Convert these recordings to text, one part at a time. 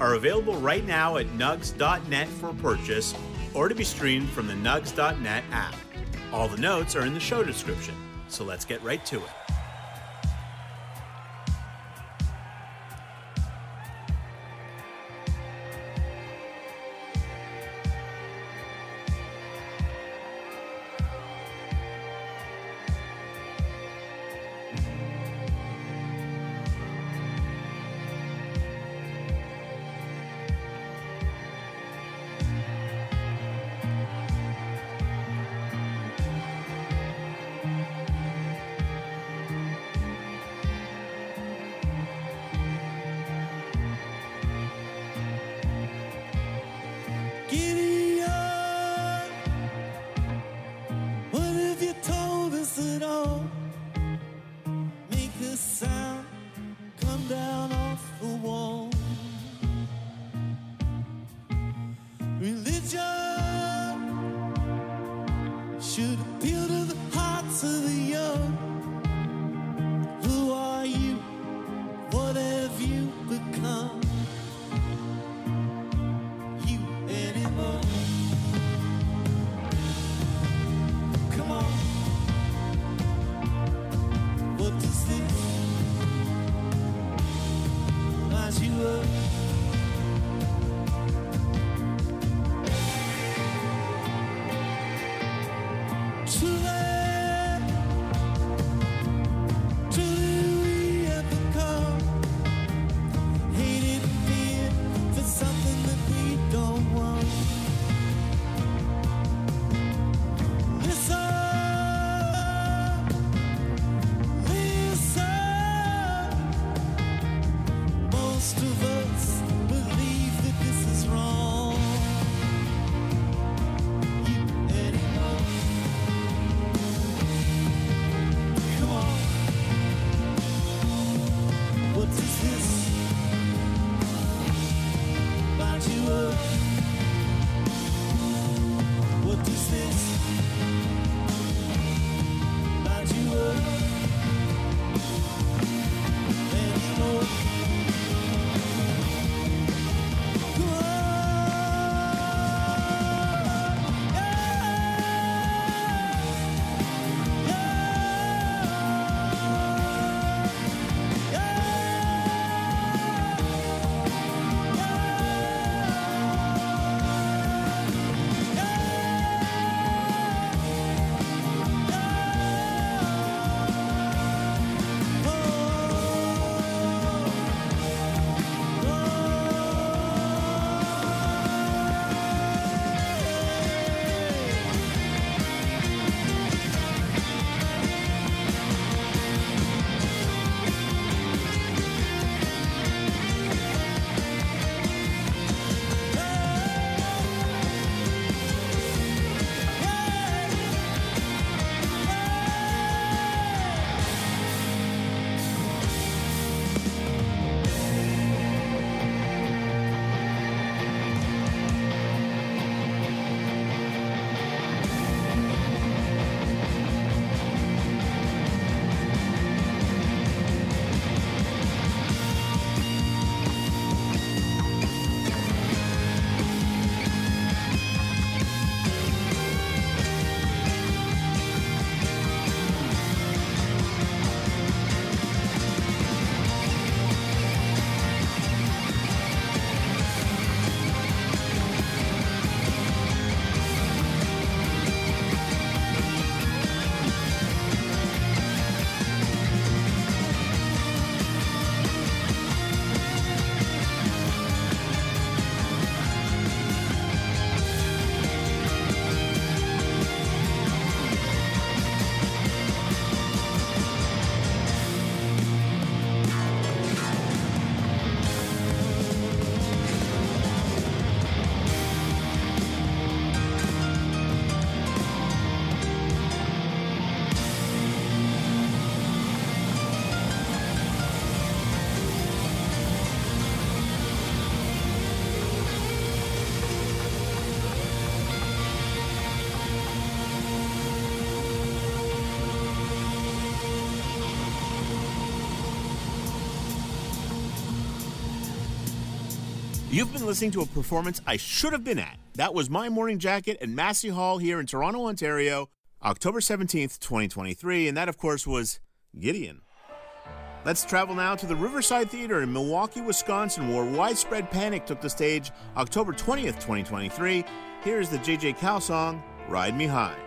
are available right now at nugs.net for purchase or to be streamed from the nugs.net app. All the notes are in the show description, so let's get right to it. You've been listening to a performance I should have been at. That was My Morning Jacket at Massey Hall here in Toronto, Ontario, October 17th, 2023, and that, of course, was Gideon. Let's travel now to the Riverside Theater in Milwaukee, Wisconsin, where Widespread Panic took the stage October 20th, 2023. Here's the JJ Cale song, Ride Me High.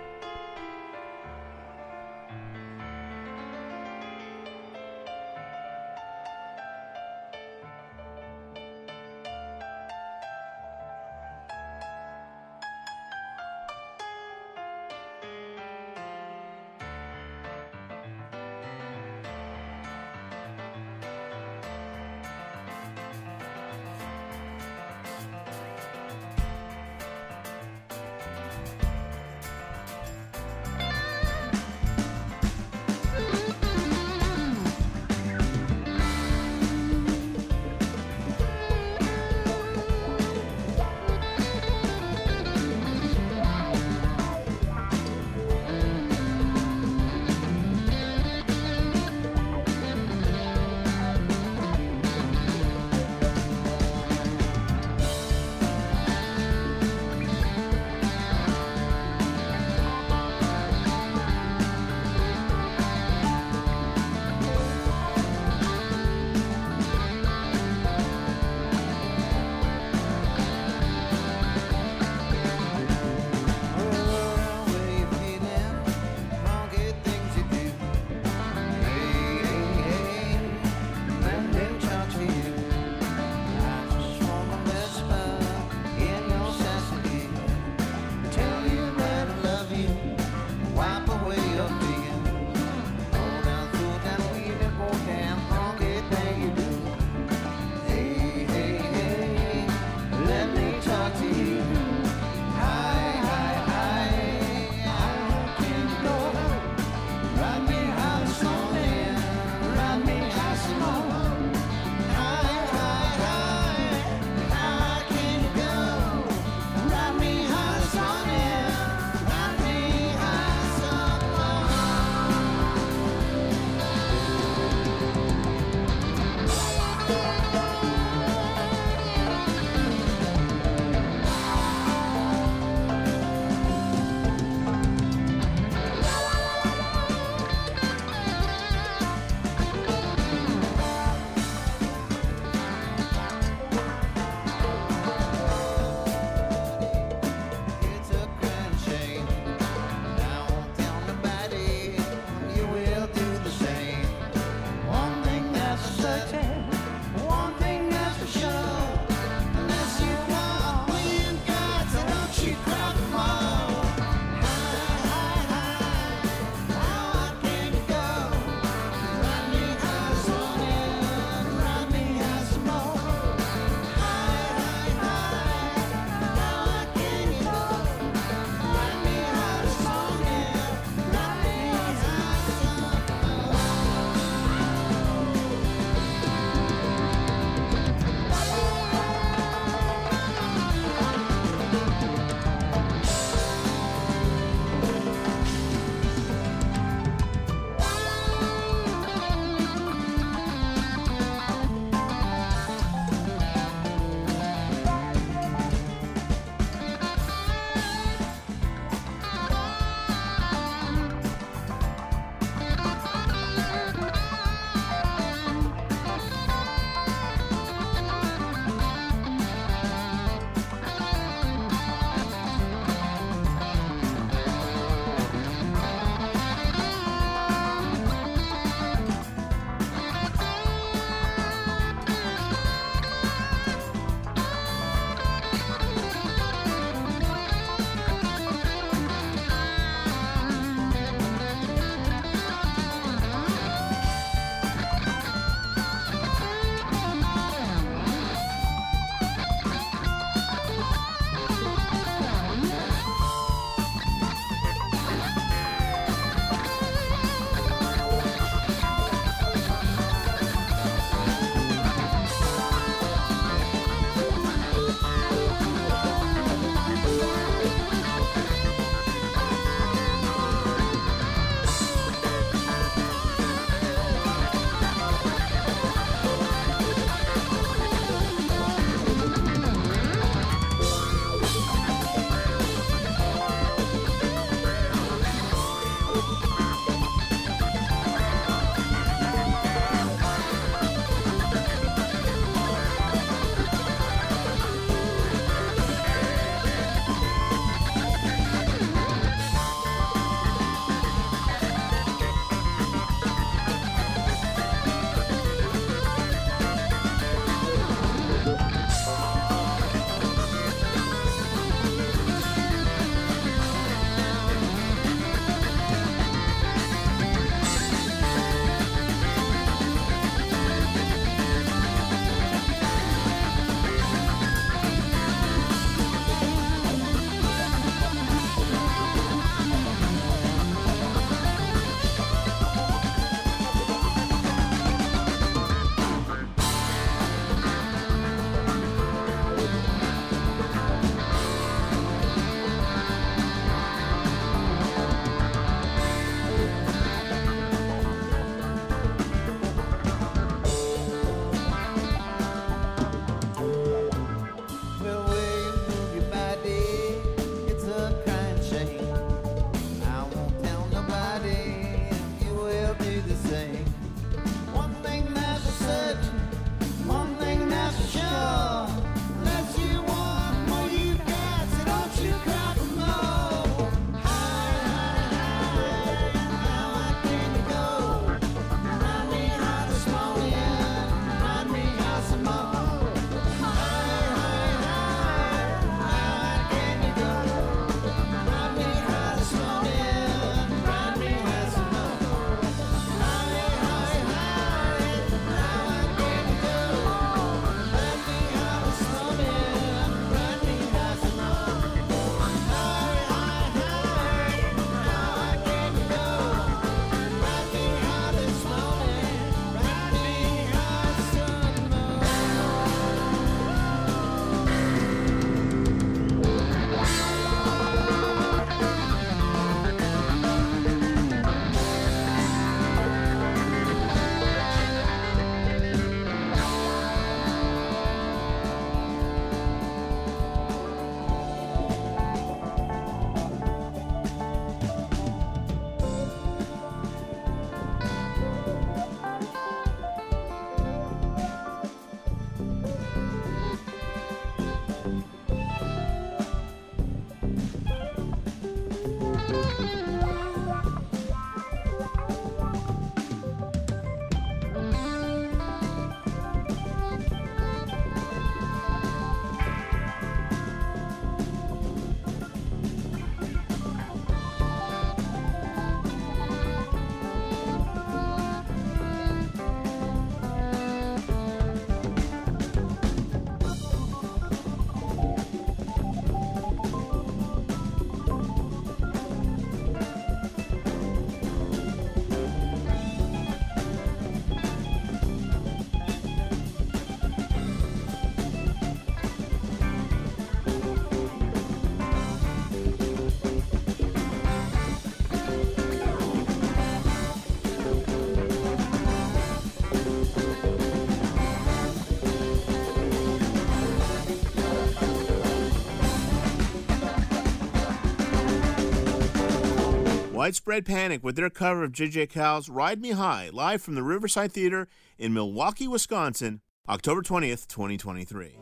Widespread Panic with their cover of J.J. Cale's Ride Me High, live from the Riverside Theater in Milwaukee, Wisconsin, October 20th, 2023.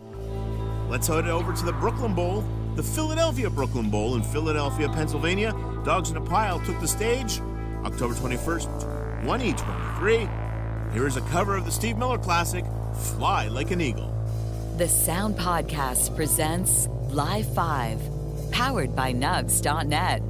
Let's head over to the Brooklyn Bowl, the Philadelphia Brooklyn Bowl in Philadelphia, Pennsylvania. Dogs in a Pile took the stage October 21st, 2023. Here is a cover of the Steve Miller classic, Fly Like an Eagle. The Sound Podcast presents Live 5, powered by Nugs.net.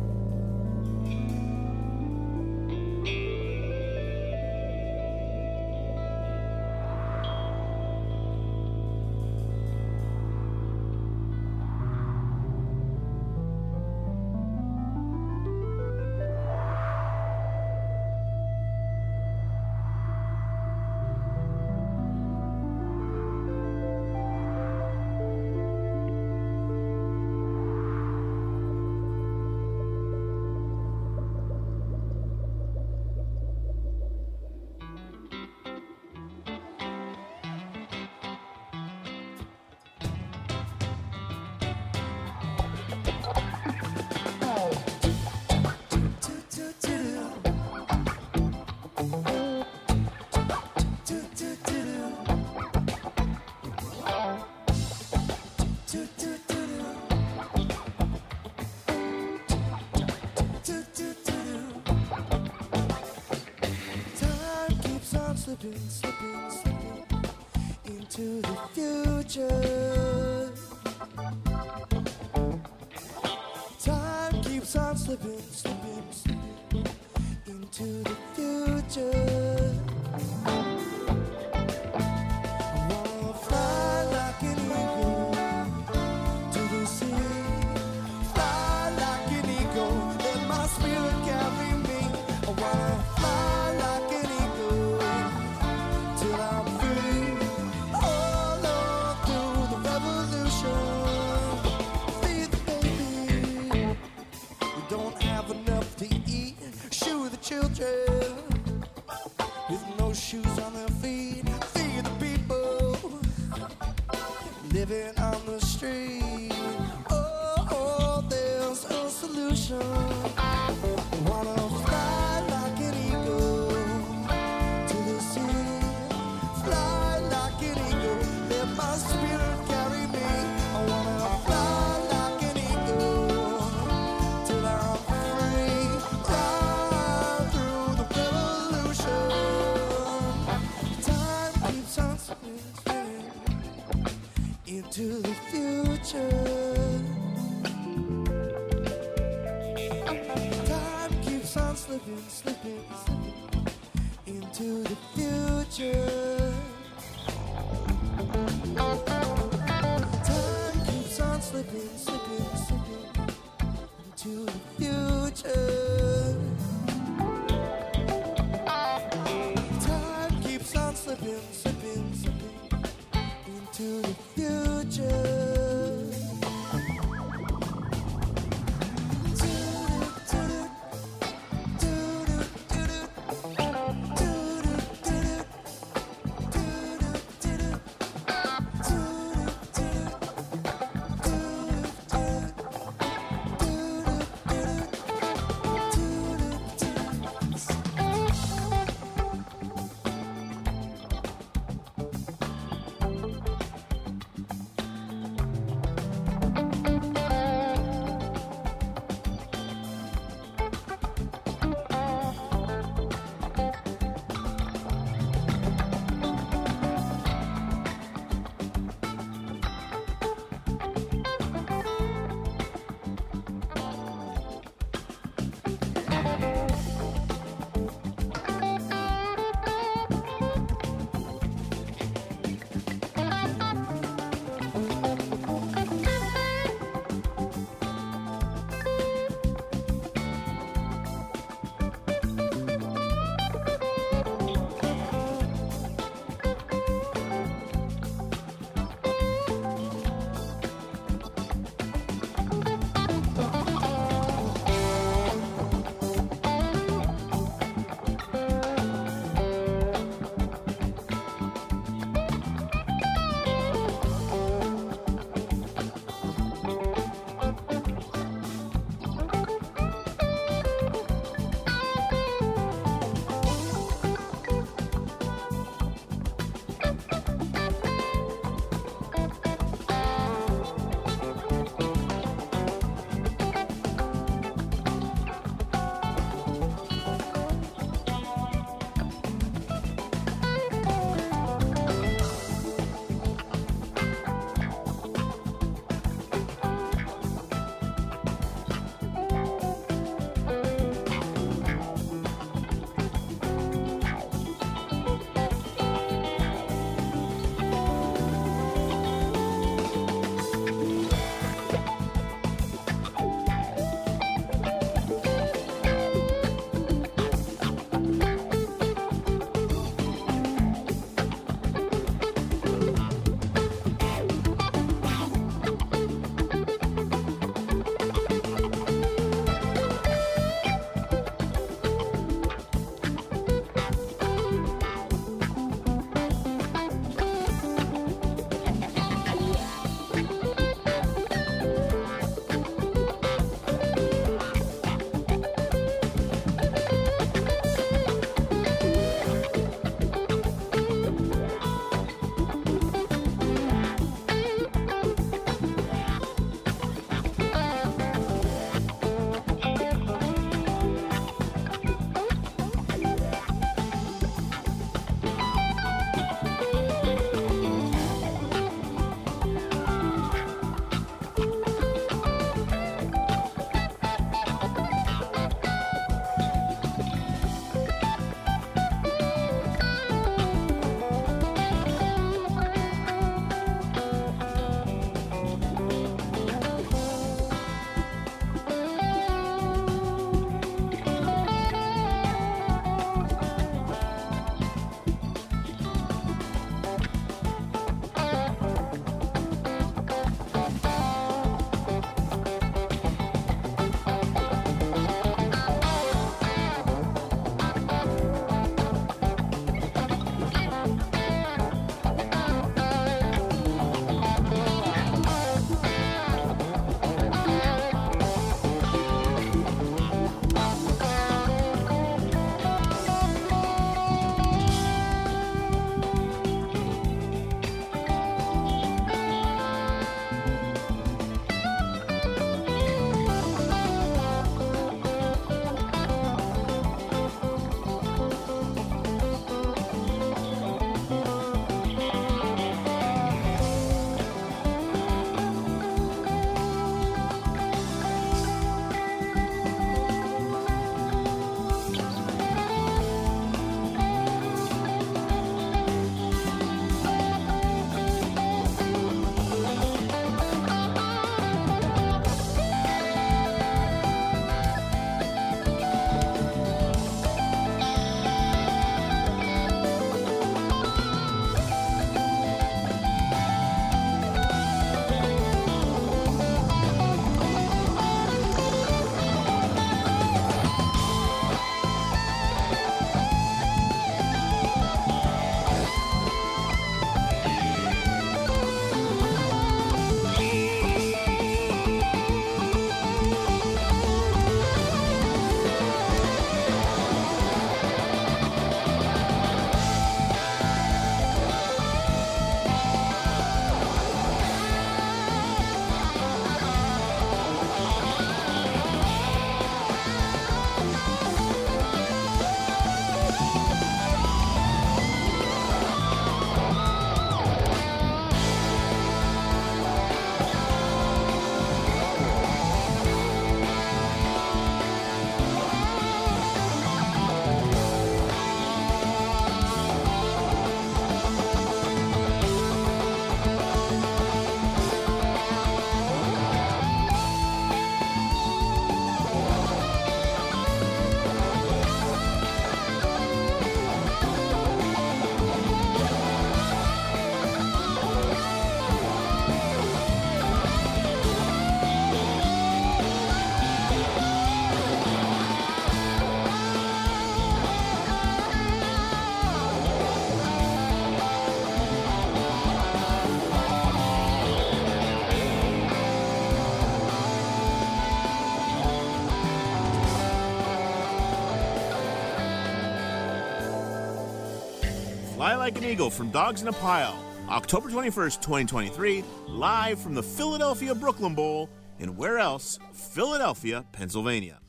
Fly Like an Eagle from Dogs in a Pile, October 21st, 2023, live from the Philadelphia Brooklyn Bowl in where else? Philadelphia, Pennsylvania.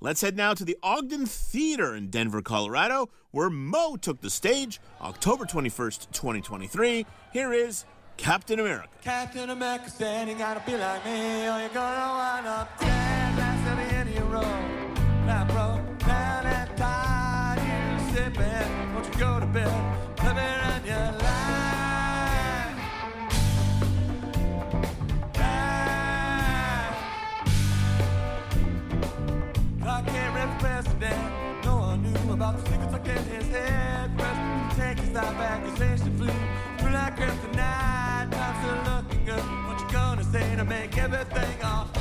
Let's head now to the Ogden Theater in Denver, Colorado, where moe. took the stage October 21st, 2023. Here is Captain America. Captain America gotta be like me or you're gonna wind up dead. That's the end of your road. Now, bro, you sipping, go to bed? Let me run your life. Life. I can't rest president. No one knew about the secrets I kept in his head. Style back, his nation flew. Through like kryptonite, I'm still looking good. What you gonna say to make everything alright?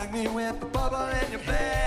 Like me with the bubble in your bed,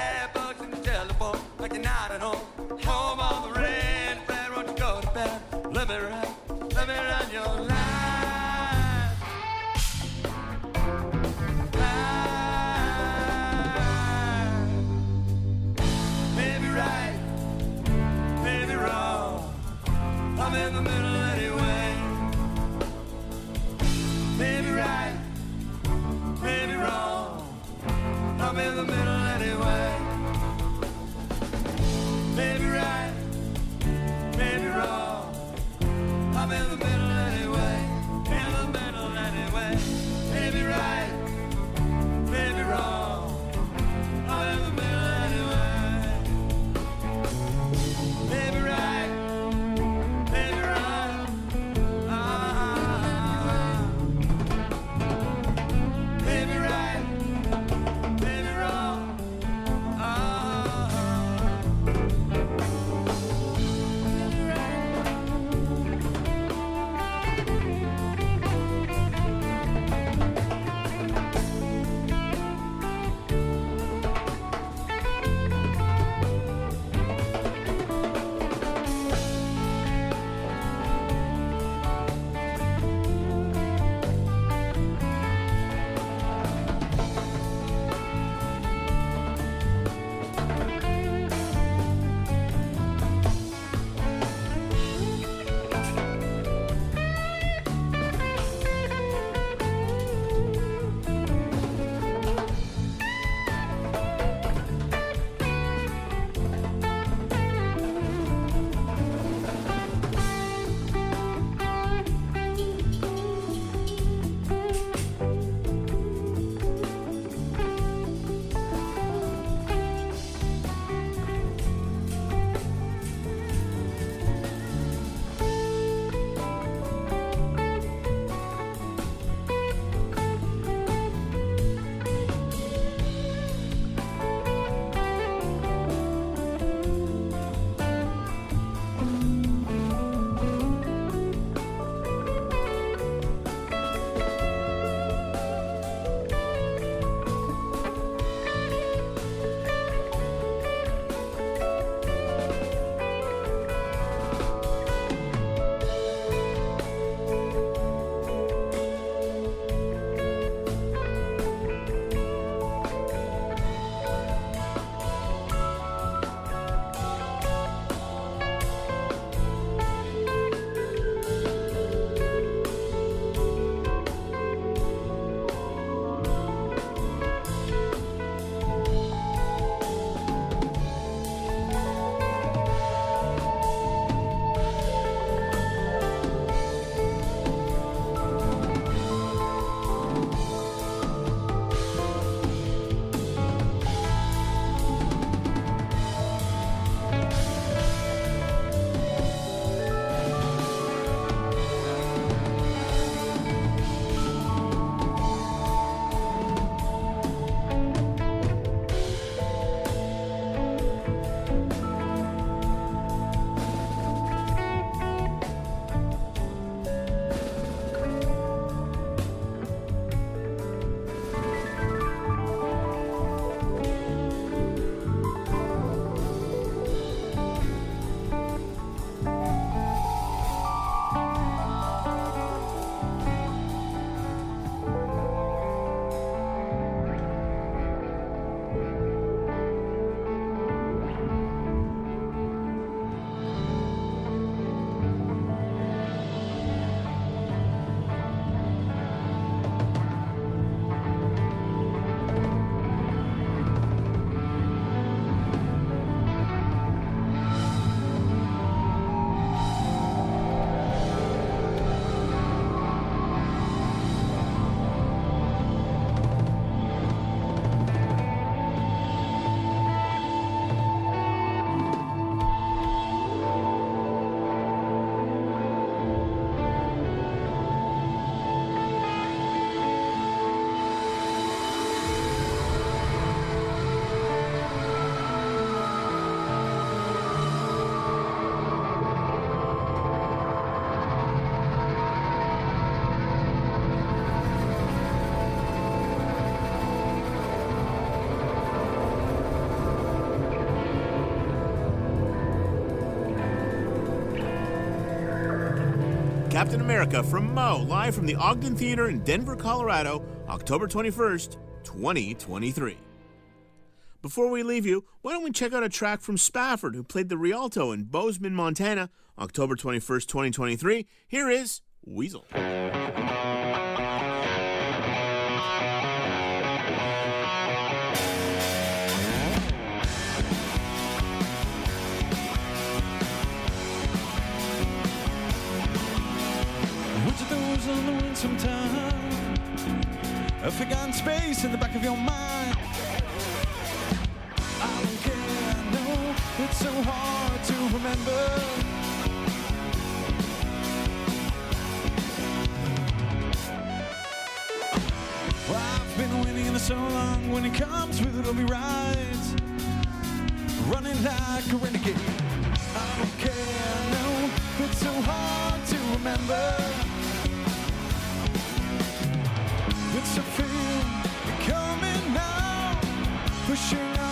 America from moe., live from the Ogden Theatre in Denver, Colorado, October 21st, 2023. Before we leave you, why don't we check out a track from Spafford, who played the Rialto in Bozeman, Montana, October 21st, 2023. Here is Weasel. The wing sometime? A forgotten space in the back of your mind. I don't care, no, it's so hard to remember. Well, I've been waiting so long. When it comes it, it'll be right. Running like a renegade. I don't care, no, it's so hard to remember. It's a feeling coming now, pushing upward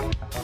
Uh-huh.